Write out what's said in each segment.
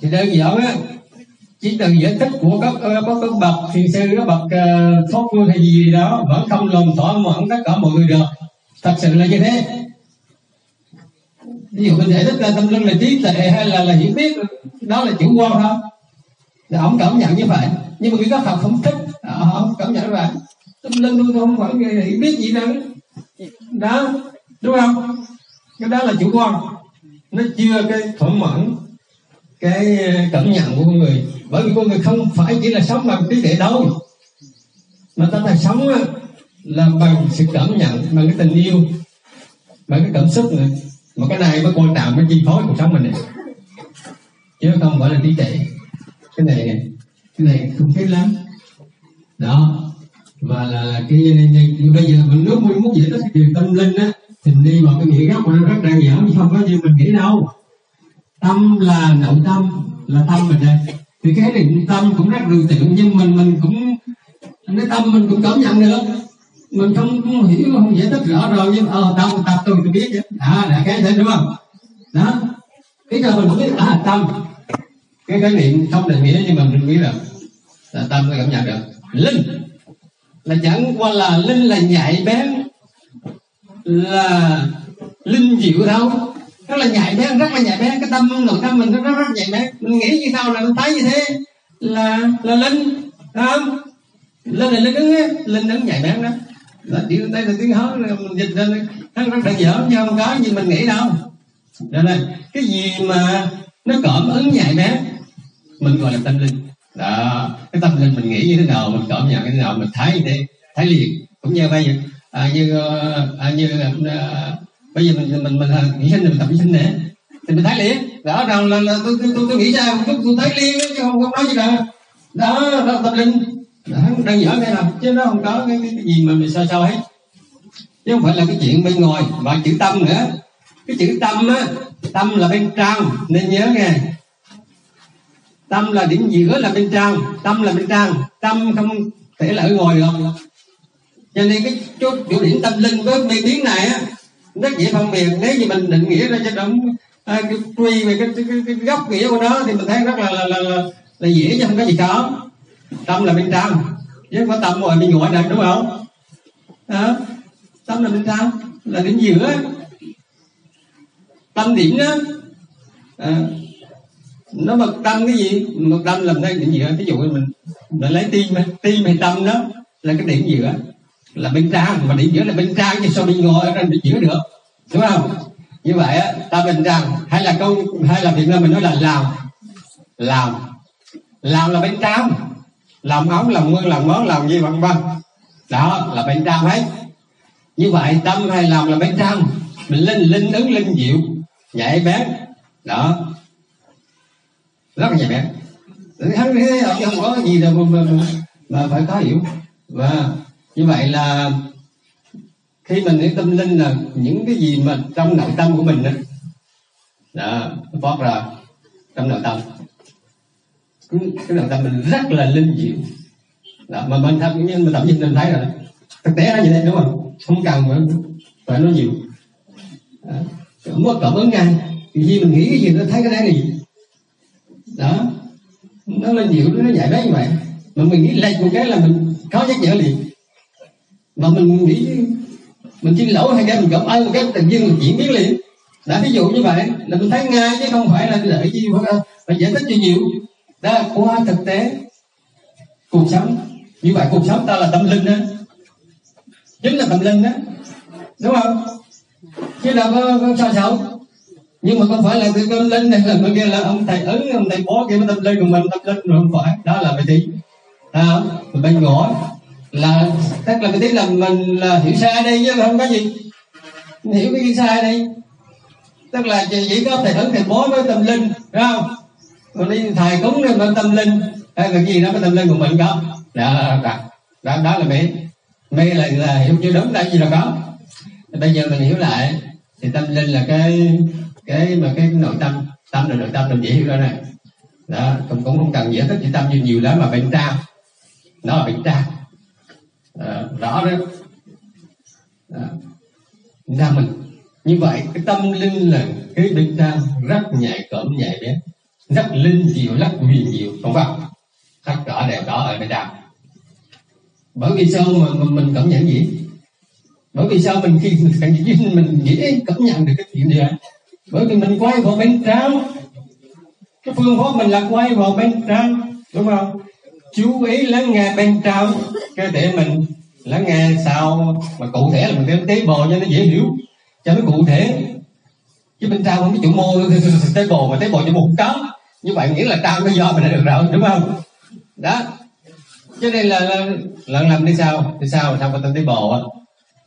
thì đơn giản á chỉ từ giải thích của các ờ, có các bậc thiền sư các bậc uh, thoát vương hay gì đó vẫn không lòng thỏa mãn tất cả mọi người được. Thật sự là như thế. Ví dụ mình giải thích là tâm linh là trí tuệ hay là là hiểu biết đó là chủ quan thôi. Là ông cảm nhận như vậy. Nhưng mà khi các học không thích à, họ không cảm nhận như vậy. Tâm linh luôn không phải hiểu biết gì đâu đó đúng không? Cái đó là chủ quan. Nó chưa cái thỏa mãn cái ờ, cảm nhận của con người. Bởi vì con người không phải chỉ là sống bằng trí tuệ đâu. Mà ta ta sống là bằng sự cảm nhận bằng cái tình yêu bằng cái cảm xúc nữa. Mà cái này mới quan trọng mới chi phối cuộc sống mình này. Chứ không phải là trí tuệ. Cái này cái này không thích lắm. Đó. Và là, là cái ờ, bây giờ mình nếu muốn muốn giải thích về tâm linh á thì đi vào cái nghĩa gốc mà nó rất đơn giản chứ không có như mình nghĩ đâu tâm là nội tâm là tâm mình đây thì cái định tâm cũng rất rừng tượng nhưng mình mình cũng cái tâm mình cũng cảm nhận được. Mình không, không hiểu không giải thích rõ rồi nhưng ờ tâm tập tôi tôi biết đó à, là cái thế đúng không? Đó. Cái cho mình biết à tâm. Cái khái niệm không định nghĩa nhưng mà mình biết là là tâm mới cảm nhận được. Linh. Là chẳng qua là linh là nhạy bén là linh diệu thấu rất là nhạy bén rất là nhạy bén cái tâm nội tâm mình rất rất, rất nhạy bén mình nghĩ như sao là mình thấy như thế là là linh không? Linh là linh ứng ấy. linh ứng nhạy bén đó. Là tiếng đây là tiếng hán mình dịch ra nó rất là dở nhưng không có gì mình nghĩ đâu. Cho nên cái gì mà nó cảm ứng nhạy bén mình gọi là tâm linh. Đó cái tâm linh mình nghĩ như thế nào mình cảm nhận như thế nào mình thấy như thế thấy liền. Cũng như bây giờ à, như à, như à, bây giờ mình mình mình nghĩ sinh mình tập sinh nè thì mình thấy liền. Rõ ràng là, là tôi, tôi, tôi, tôi nghĩ ra tôi, tôi thấy liền chứ không không nói gì cả đó, đó tâm linh. Đó, đơn giản thế nào chứ nó không có cái, cái, cái gì mà mình sao sao hết. Chứ không phải là cái chuyện bên ngoài và chữ tâm nữa. Cái chữ tâm á tâm là bên trong nên nhớ nghe. Tâm là điểm giữa là bên trong tâm là bên trong. Tâm không thể là ở ngoài được. Cho nên cái chỗ, chỗ điểm tâm linh với mê tín này á nó dễ phân biệt nếu như mình định nghĩa ra cho đúng à, cái truy về cái, cái, cái, cái gốc nghĩa của nó thì mình thấy rất là là, là, là, là dễ chứ không có gì khó tâm là bên trong chứ không có tâm rồi mình ngoài được đúng không? Đó. tâm là bên trong là đến giữa. Tâm điểm đó à, nó mật tâm cái gì? Mật tâm làm đây điểm giữa. Ví dụ mình mình lấy tim tim hay tâm đó là cái điểm giữa là bên trong mà định giữa là bên trong chứ sao mình ngồi ở trên định giữa được đúng không như vậy á ta bên trong hay là câu hay là việt nam mình nói là làm làm làm là bên trong làm ống làm mưa làm món làm gì vân vân đó là bên trong hết như vậy tâm hay làm là bên trong mình linh linh ứng linh diệu nhạy bén đó rất là nhạy bén hắn thấy không có gì đâu mà, mà, mà phải có hiểu và như vậy là khi mình nghĩ tâm linh là những cái gì mà trong nội tâm của mình đó, đó phát ra trong nội tâm. Cái nội tâm mình rất là linh diệu. Đó, mà mình tham nhưng mình tập nhìn mình thấy rồi thực tế nó như thế đúng không? Không cần phải phải nói nhiều. Đó. không có cảm ứng ngay thì khi mình nghĩ cái gì nó thấy cái đấy là gì đó nó lên diệu nó nhảy đấy như vậy. Mà mình nghĩ lệch một cái là mình có nhắc nhở liền mà mình nghĩ mình xin lỗi hay cái mình cảm ơn một cái tự nhiên mình chuyển biến liền. Đã ví dụ như vậy là mình thấy ngay chứ không phải là đợi gì phải, phải giải thích cho nhiều. Đó là qua thực tế cuộc sống. Như vậy cuộc sống ta là tâm linh đó chính là tâm linh đó đúng không? Chứ đâu có, có sao xấu. Nhưng mà không phải là cái tâm linh này là bên kia là ông thầy ứng ông thầy bó kia với tâm linh của mình tâm linh rồi không phải. Đó là vậy thì à, bên ngõ là tức là cái tiếng là mình là hiểu sai đây chứ không có gì. Mình hiểu cái gì sai đây? Tức là chỉ có thầy ứng thầy bó với tâm linh phải không? Còn đi thầy cúng với tâm linh. Hay cái gì đó với tâm linh của mình có. Đó đó, đó, đó là mê. Mê là, là hiểu chưa đúng là gì là có. Bây giờ mình hiểu lại thì tâm linh là cái cái mà cái nội tâm. Tâm là nội tâm là dễ hiểu ra này đó cũng cũng không cần giải thích chữ tâm nhiều nhiều lắm mà bên trong nó là bên trong à, rõ đó, đó. ra mình. Như vậy cái tâm linh là cái bên ta rất nhạy cảm nhạy bén rất linh diệu rất huyền diệu. Không phải. Tất cả đều có ở bên trong bởi vì sao mà, mình, mình cảm nhận gì? Bởi vì sao mình khi mình cảm nhận mình dễ cảm nhận được cái chuyện gì? Bởi vì mình quay vào bên trong. Cái phương pháp mình là quay vào bên trong đúng không? Chú ý lắng nghe bên trong. Cái thể mình lắng nghe sao mà cụ thể là mình phải tế bào cho nó dễ hiểu cho nó cụ thể. Chứ bên trong không có chủ mô tế bào mà tế bào cho một có như vậy nghĩa là trong cái do mình đã được rồi đúng không? Đó. Cho nên là là, là làm đi sao? Đi sao sao có tên tế bào á?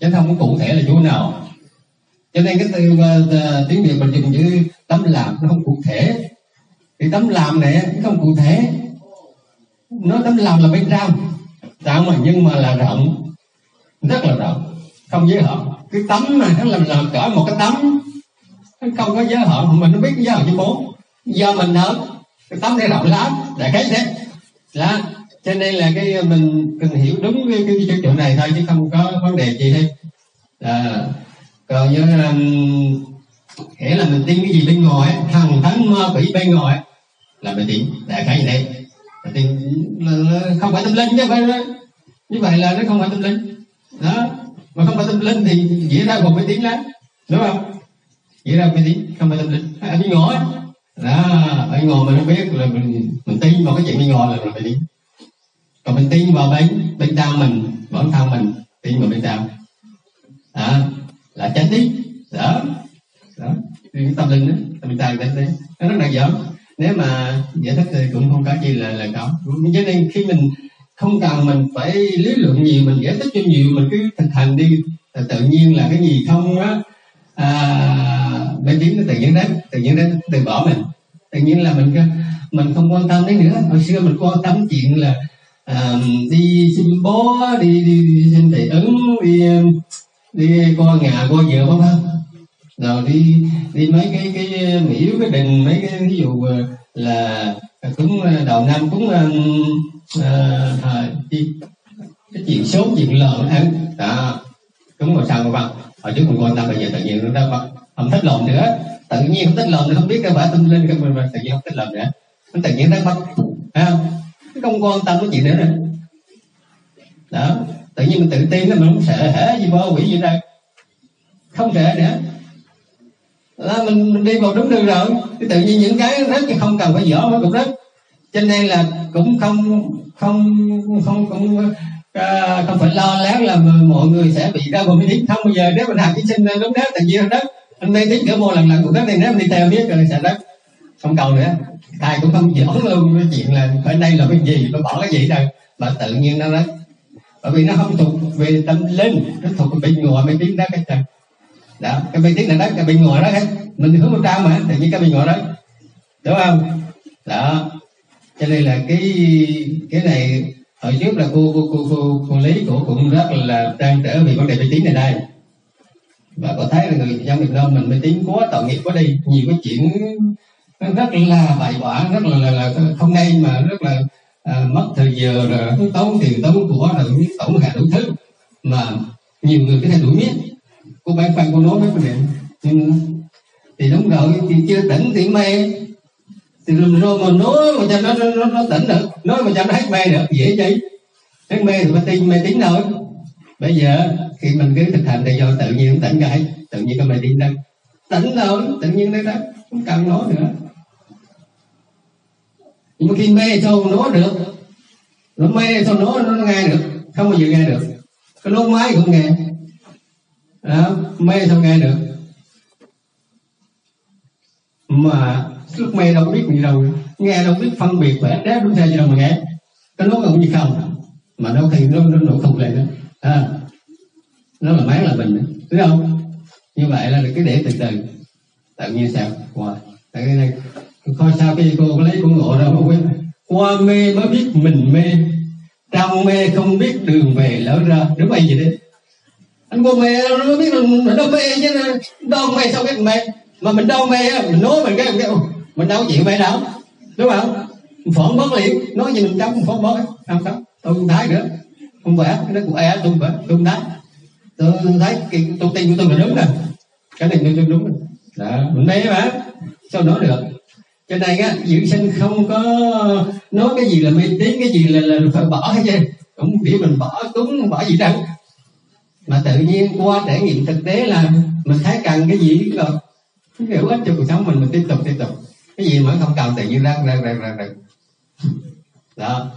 Chứ không có cụ thể là chỗ nào. Cho nên cái từ uh, tiếng việt mình dùng chữ tấm làm nó không cụ thể. Thì tấm làm này nó không cụ thể nó tấm làm là bên trong. Tạo mà nhưng mà là rộng. Rất là rộng. Không giới hạn. Cái tấm này nó làm làm cỡ một cái tấm. Không có giới hạn. Mình nó biết giới hạn như bố do mình nở cái tấm này rộng lắm. Đại khái thế. Là cho nên là cái ờ, mình cần hiểu đúng cái, cái, cái chỗ này thôi chứ không có vấn đề gì hết. À, còn như là nghĩa là mình tin cái gì bên ngoài thằng thắng ma quỷ bên ngoài là mình tin. Đại khái như thế thì là, là không phải tâm linh chứ phải như vậy là nó không phải tâm linh. Đó. Mà không phải tâm linh thì diễn ra còn cái tiếng lắm. Đúng không? Diễn ra cái tiếng không phải tâm linh. À, bên ngoài đó ở ngoài mình không biết là mình mình tin vào cái chuyện bên ngồi là mình phải tiếng. Còn mình tin vào bên bên trong mình bản thân mình tin vào bên trong đó là chánh lý đó. Đó. Cái tâm linh đó tâm linh tài đấy nó rất là dở nếu mà giải thích thì cũng không có gì là là có cho nên khi mình không cần mình phải lý luận nhiều mình giải thích cho nhiều mình cứ thực hành đi. Tự nhiên là cái gì không á à, bên tiếng nó tự nhiên đến tự nhiên đến từ bỏ mình. Tự nhiên là mình mình không quan tâm đến nữa. Hồi xưa mình quan tâm chuyện là à, đi xin bố đi đi, đi xin thầy ứng đi đi coi nhà coi vợ vân vân rồi đi đi mấy cái cái miễu cái đình mấy cái ví dụ ờ, là cúng ờ, đầu năm cúng à, à, cái chuyện số chuyện lợn ăn đó cúng vào sau vân hồi trước mình quan tâm bây giờ tự nhiên nó đâu vâng. không thích lộn nữa. Tự nhiên không thích lộn nữa không biết cái bả tâm linh cái mình tự nhiên không thích lộn nữa. Nó tự nhiên nó mất vâng. không? Không quan tâm cái chuyện nữa nữa. Đó tự nhiên mình tự tin là mình không sợ hả gì bao quỷ gì đâu. Không sợ nữa là mình, mình đi vào đúng đường rồi. Thì tự nhiên những cái rất thì không cần phải dở nó cũng rất cho nên là cũng không không không cũng à, không phải lo lắng là mọi người sẽ bị đau bụng đi không bây giờ nếu mình học cái sinh đúng đó tự nhiên đó anh đây tính cỡ mô lần lần cũng đất này nếu mình đi theo biết rồi sẽ đất không cầu nữa. Thầy cũng không giỡn luôn. Cái chuyện là ở đây là cái gì nó bỏ cái gì đâu mà tự nhiên nó đó bởi vì nó không thuộc về tâm linh nó thuộc về bên ngoài mới tín đó cái trời đó cái bên tiếng là đó cái bên ngoài đó mình hướng một trong mà tự nhiên cái bên ngoài đó. Đúng không? Đó. Cho nên là cái cái này hồi trước là cô cô cô cô, cô lý của cũng rất là trang trở vì vấn đề máy tính này đây. Và có thấy là người dân Việt Nam mình máy tính quá tội nghiệp quá đi. Nhiều cái chuyện rất là bậy bạ rất là, là, là không nên mà rất là à, mất thời giờ rồi tốn tiền tốn của rồi tổng hại đủ thứ. Mà nhiều người cái thay đổi miết cô bán phan cô nói với cô điện thì đúng rồi thì chưa tỉnh thì mê thì rồi mà nói mà cho nó nó, nó, nó tỉnh được. Nói mà cho nó hết mê được dễ vậy. Hết mê thì phải tin mê tín thôi. Bây giờ khi mình cứ thực hành thì do tự nhiên tỉnh cái tự nhiên cái mê tín đâu tỉnh rồi tự nhiên đấy đó không cần nói nữa. Nhưng mà khi mê sao nói được? Nó mê sao nói nó nghe được? Không bao giờ nghe được. Cái lúc máy cũng nghe đó, mê sao nghe được? Mà lúc mê đâu biết gì đâu. Nghe đâu biết phân biệt vẻ đẹp đúng sai gì đâu mà nghe. Cái nói không như không. Mà đâu khi nó nó nổ không lên đó. À, nó là máy là mình đúng không? Như vậy là cái để từ từ. Tự nhiên sao? Qua wow. tại cái này coi sao cái cô có lấy cũng ngộ đâu không biết qua mê mới biết mình mê. Trong mê không biết đường về lỡ ra. Đúng vậy gì đấy? Anh bố mẹ nó mới biết là mình đau mê chứ đau mê sao biết mẹ? Mà mình đau mê mình nói mình cái mình, mình đau chịu mẹ đâu đúng không? Phỏng bớt liền. Nói gì mình trong phỏng bớt không không tôi không thấy nữa. Không phải. Cái đó của ai e, tôi không phải. Tôi không thấy. Tôi thấy cái tôi tin của tôi là đúng rồi cái này tôi đúng rồi đó mình thấy mà sao nói được? Cho nên á dưỡng sinh không có nói cái gì là mê tín cái gì là, là phải bỏ hết chứ. Cũng để mình bỏ cúng bỏ gì đâu mà tự nhiên qua trải nghiệm thực tế là mình thấy cần cái gì rồi cái hết cho cuộc sống mình mình tiếp tục tiếp tục. Cái gì mà không cần tự nhiên ra ra ra ra, ra. đó.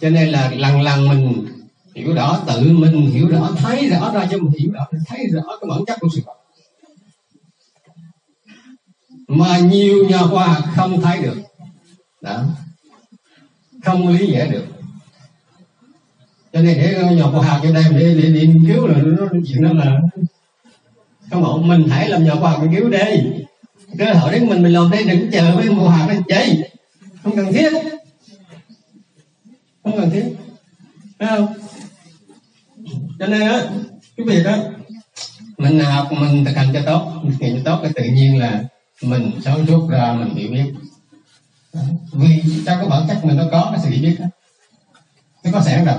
Cho nên là lần lần mình hiểu rõ tự mình hiểu rõ thấy rõ ra cho mình hiểu rõ thấy rõ cái bản chất của sự vật mà nhiều nhà khoa học không thấy được. Đó. Không lý giải được cho nên để nhà khoa học vô đây để, để, để nghiên cứu là nó chuyện đó là không ổn mình hãy làm nhà khoa học nghiên cứu đi. Cơ hội đến mình mình làm đây đừng chờ với mùa hạt lên chơi không cần thiết. Không cần thiết. Thấy không? Cho nên á cái việc đó mình học mình thực hành cho tốt thực cho tốt cái tự nhiên là mình sáng suốt ra mình hiểu biết. Vì trong cái bản chất mình nó có cái sự hiểu biết đó. Nó có sẵn rồi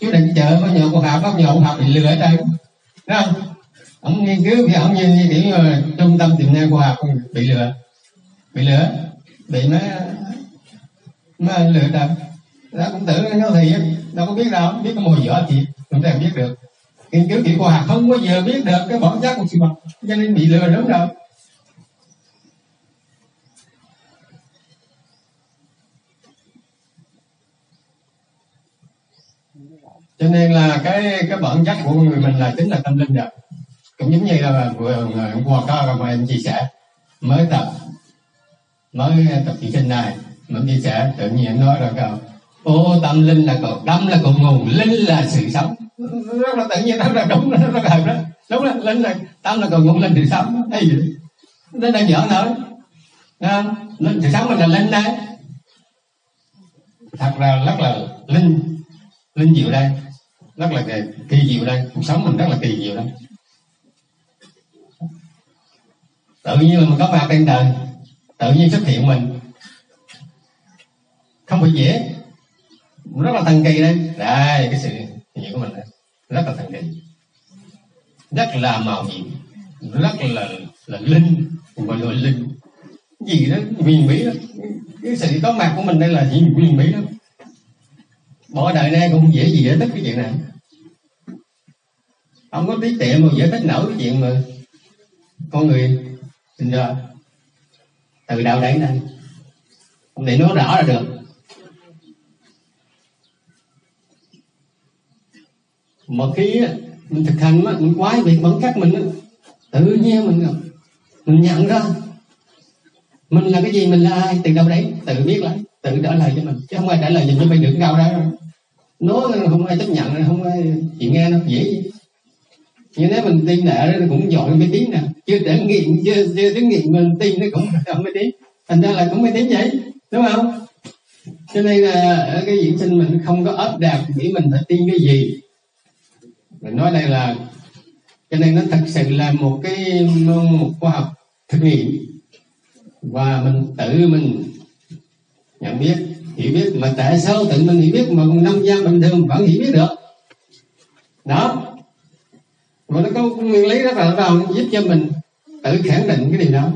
chú định chờ có nhiều cuộc học có nhiều cuộc học bị lừa ở đây. Thấy không? Ông nghiên cứu thì ông như, như kiểu như trung tâm tiềm năng khoa học bị lừa. Bị lừa? Bị nó nó lừa đâu đó cũng tưởng nó thì đâu có biết đâu biết có mùi dở thì cũng thể biết được. Nghiên cứu kỹ khoa học không bao giờ biết được cái bản chất của sự vật. Cho nên bị lừa đúng đâu cho nên là cái cái bản chất của người mình là chính là tâm linh rồi. Cũng giống như là vừa hôm qua có mà em chia sẻ, mới tập mới tập chương trình này, mới chia sẻ, tự nhiên nói rồi cậu ô, tâm linh là cột tâm là cột nguồn, linh là sự sống. Rất là tự nhiên, rất là đúng, rất là hợp đó. Đúng là linh là, tâm là cột nguồn, linh sự sống. Hay gì nó đang giỡn thôi. Linh sự sống mình là linh đấy. Thật ra rất là linh linh diệu đây, rất là kỳ diệu đây, cuộc sống mình rất là kỳ diệu đây. Tự nhiên là mình có mặt trên đời, tự nhiên xuất hiện mình. Không phải dễ. Rất là thần kỳ đây. Đây, cái sự hiện của mình đây. rất là thần kỳ. Rất là màu nhiệm, rất là là linh gọi là linh. Gì đó huyền bí đó. Cái sự có mặt của mình đây là gì huyền bí đó bỏ đời nay cũng dễ gì giải thích cái chuyện này. Không có tí tiệm mà giải thích nổi cái chuyện mà con người sinh ra từ đâu đến đây không thể nói rõ là được. Một khi mình thực hành mình quái việc bản chất mình tự nhiên mình mình nhận ra mình là cái gì, mình là ai, từ đâu đấy tự biết lại tự trả lời cho mình. Chứ không ai trả lời cho mình được cao ra nói không ai chấp nhận, không ai chịu nghe nó dễ gì như nếu mình tin nè, nó cũng giỏi mấy tiếng nè. Chưa để nghiện chưa chưa tiếng nghiện mình tin nó cũng không mấy tiếng thành ra là cũng mấy tiếng vậy, đúng không? Cho nên là ở cái diễn sinh mình không có ấp đạt nghĩ mình phải tin cái gì. Mình nói đây là, cho nên nó thật sự là một cái, một khoa học thực nghiệm. Và mình tự mình nhận biết, hiểu biết, mà tại sao tự mình hiểu biết mà nông dân bình thường vẫn hiểu biết được? Đó. Mà nó có nguyên lý rất là đầu giúp cho mình tự khẳng định cái điều đó.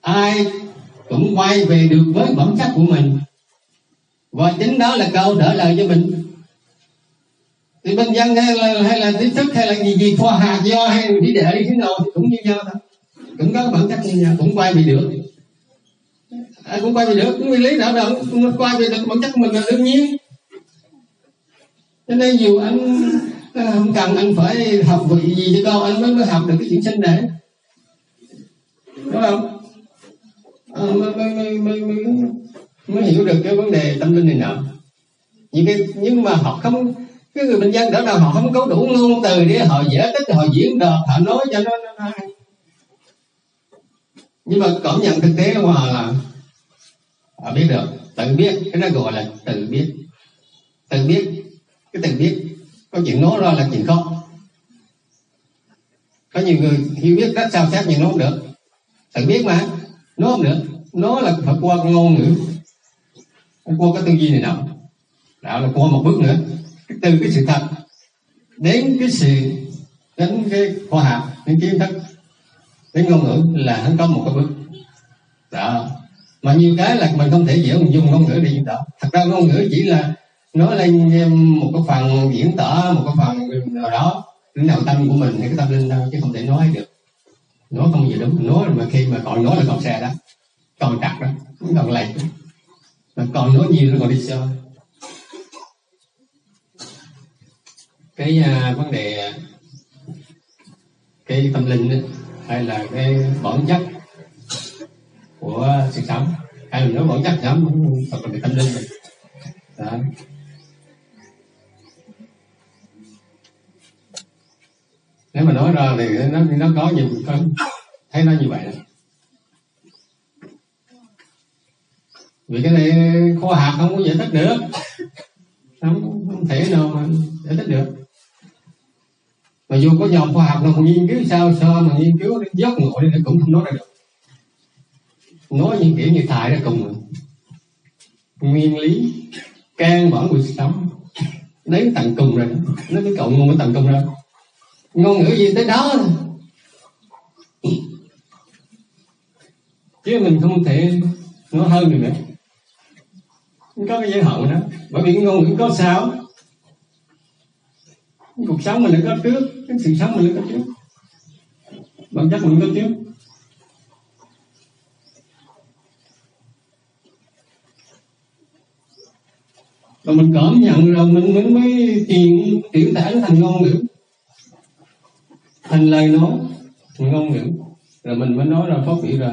Ai cũng quay về được với bản chất của mình. Và chính đó là câu trả lời cho mình. Thì bên dân hay là hay là trí thức hay là gì gì, khoa hạt do hay lý đệ đi thế nào thì cũng như nhau thôi. Cũng có bản chất như nhau, cũng quay về được à, cũng coi về được cũng nguyên lý nào đâu. Cũng coi về được bản chất của mình là đương nhiên. Cho nên dù anh à, không cần anh phải học vị gì cho con anh mới mới học được cái chuyện sinh đẻ. Đúng không? À, mới, mới, mới, mới, mới, mới hiểu được cái vấn đề tâm linh này nọ. Nhưng cái nhưng mà họ không cái người bệnh dân đỡ nào họ không có đủ ngôn từ để họ giải thích họ diễn đạt họ nói cho nó, nó hay. Nhưng mà cảm nhận thực tế của họ là họ biết được, tự biết, cái đó gọi là tự biết. Tự biết, cái tự biết, có chuyện nói ra là chuyện không? Có nhiều người hiểu biết rất sao xét nhưng nó không được. Tự biết mà nó không được. Nó là phải qua ngôn ngữ. Qua cái tư duy này nào? Đó là qua một bước nữa. Từ cái sự thật đến cái sự, đến cái khoa học, đến kiến thức, đến ngôn ngữ là hắn có một cái bước. Đó mà nhiều cái là mình không thể dễ dùng ngôn ngữ để diễn tả. Thật ra ngôn ngữ chỉ là nói lên một cái phần diễn tả một cái phần nào đó đến nào tâm của mình hay cái tâm linh đâu chứ không thể nói được. Nói không gì đúng. Nói mà khi mà còn nói là còn xe đó còn chặt đó còn lệch mà còn nói nhiều nó còn đi sơ. Cái uh, vấn đề cái tâm linh ấy, hay là cái bản chất của sự sống. Hay mình nói bản chất sống hoặc là tâm linh. Đó. Nếu mà nói ra thì nó nó có nhiều có, thấy nó như vậy đó. vì cái này khoa học không có giải thích được. Không, không thể nào mà giải thích được. Mà dù có dòng khoa học nào còn nghiên cứu sao sao mà nghiên cứu đến giấc ngộ thì cũng không nói ra được nói những kiểu như thải ra cùng nguyên lý, can bản cuộc sống. Đến tận cùng rồi, nó mới cộng ngôn mới tận cùng rồi. Ngôn ngữ gì tới đó chứ mình không thể nói hơn được nữa. Có cái giới hạn đó. Bởi vì cái ngôn ngữ có sao? Cuộc sống mình là có trước, cái sự sống mình là có trước. Bản chất mình có trước. Rồi mình cảm nhận rồi mình mới mới truyền tiểu tải nó thành ngôn ngữ. Thành lời nói, thành ngôn ngữ. Rồi mình mới nói ra phát biểu ra.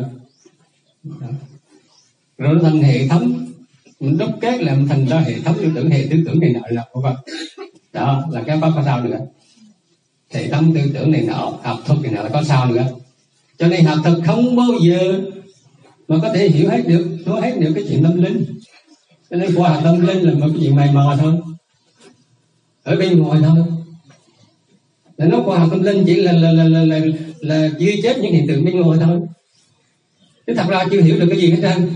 Rồi nó thành hệ thống. Mình đúc kết làm thành ra hệ thống, tư tưởng, hệ tư tưởng này nọ, là vân đó, là cái pháp có sao nữa. Hệ thống, tư tưởng này nọ, học thuật này nọ là có sao nữa. Cho nên học thuật không bao giờ mà có thể hiểu hết được, nói hết được cái chuyện tâm linh cho nên khoa học tâm linh là một cái chuyện mày mò thôi. Ở bên ngoài thôi. Là nó khoa học tâm linh chỉ là là là là, là, là ghi chép những hiện tượng bên ngoài thôi. Chứ thật ra chưa hiểu được cái gì hết trơn.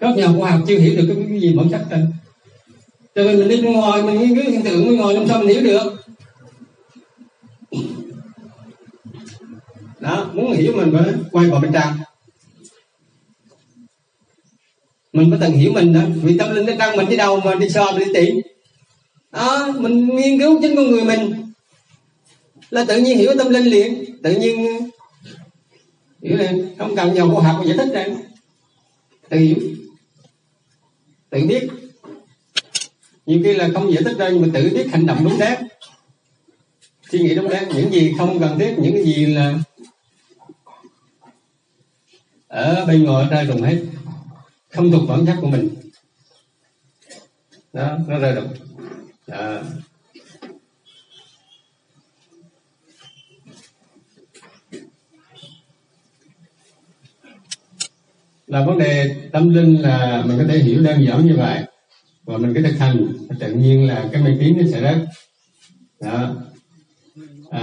Các nhà khoa học chưa hiểu được cái, cái gì bản chất trơn cho nên mình đi bên ngoài mình nghiên cứu hiện tượng bên ngoài làm sao mình hiểu được? Đó muốn hiểu mình phải quay vào bên trong mình phải từng hiểu mình đó. Vì tâm linh nó trong mình đi đâu mà đi so đi tìm. Đó, mình nghiên cứu chính con người mình. Là tự nhiên hiểu tâm linh liền. Tự nhiên ờ, hiểu liền. Không cần nhiều khoa học giải thích ra. Tự hiểu. Tự biết. Nhiều khi là không giải thích ra nhưng mà tự biết hành động đúng đắn. Suy nghĩ đúng đắn. Những gì không cần thiết, những cái gì là ở bên ngoài ra cùng hết không thuộc bản chất của mình. Đó, nó rơi đục. À. là vấn đề tâm linh là mình có thể hiểu đơn giản như vậy. Và mình cái thực hành tự nhiên là cái mê tín nó sẽ rớt. Đó.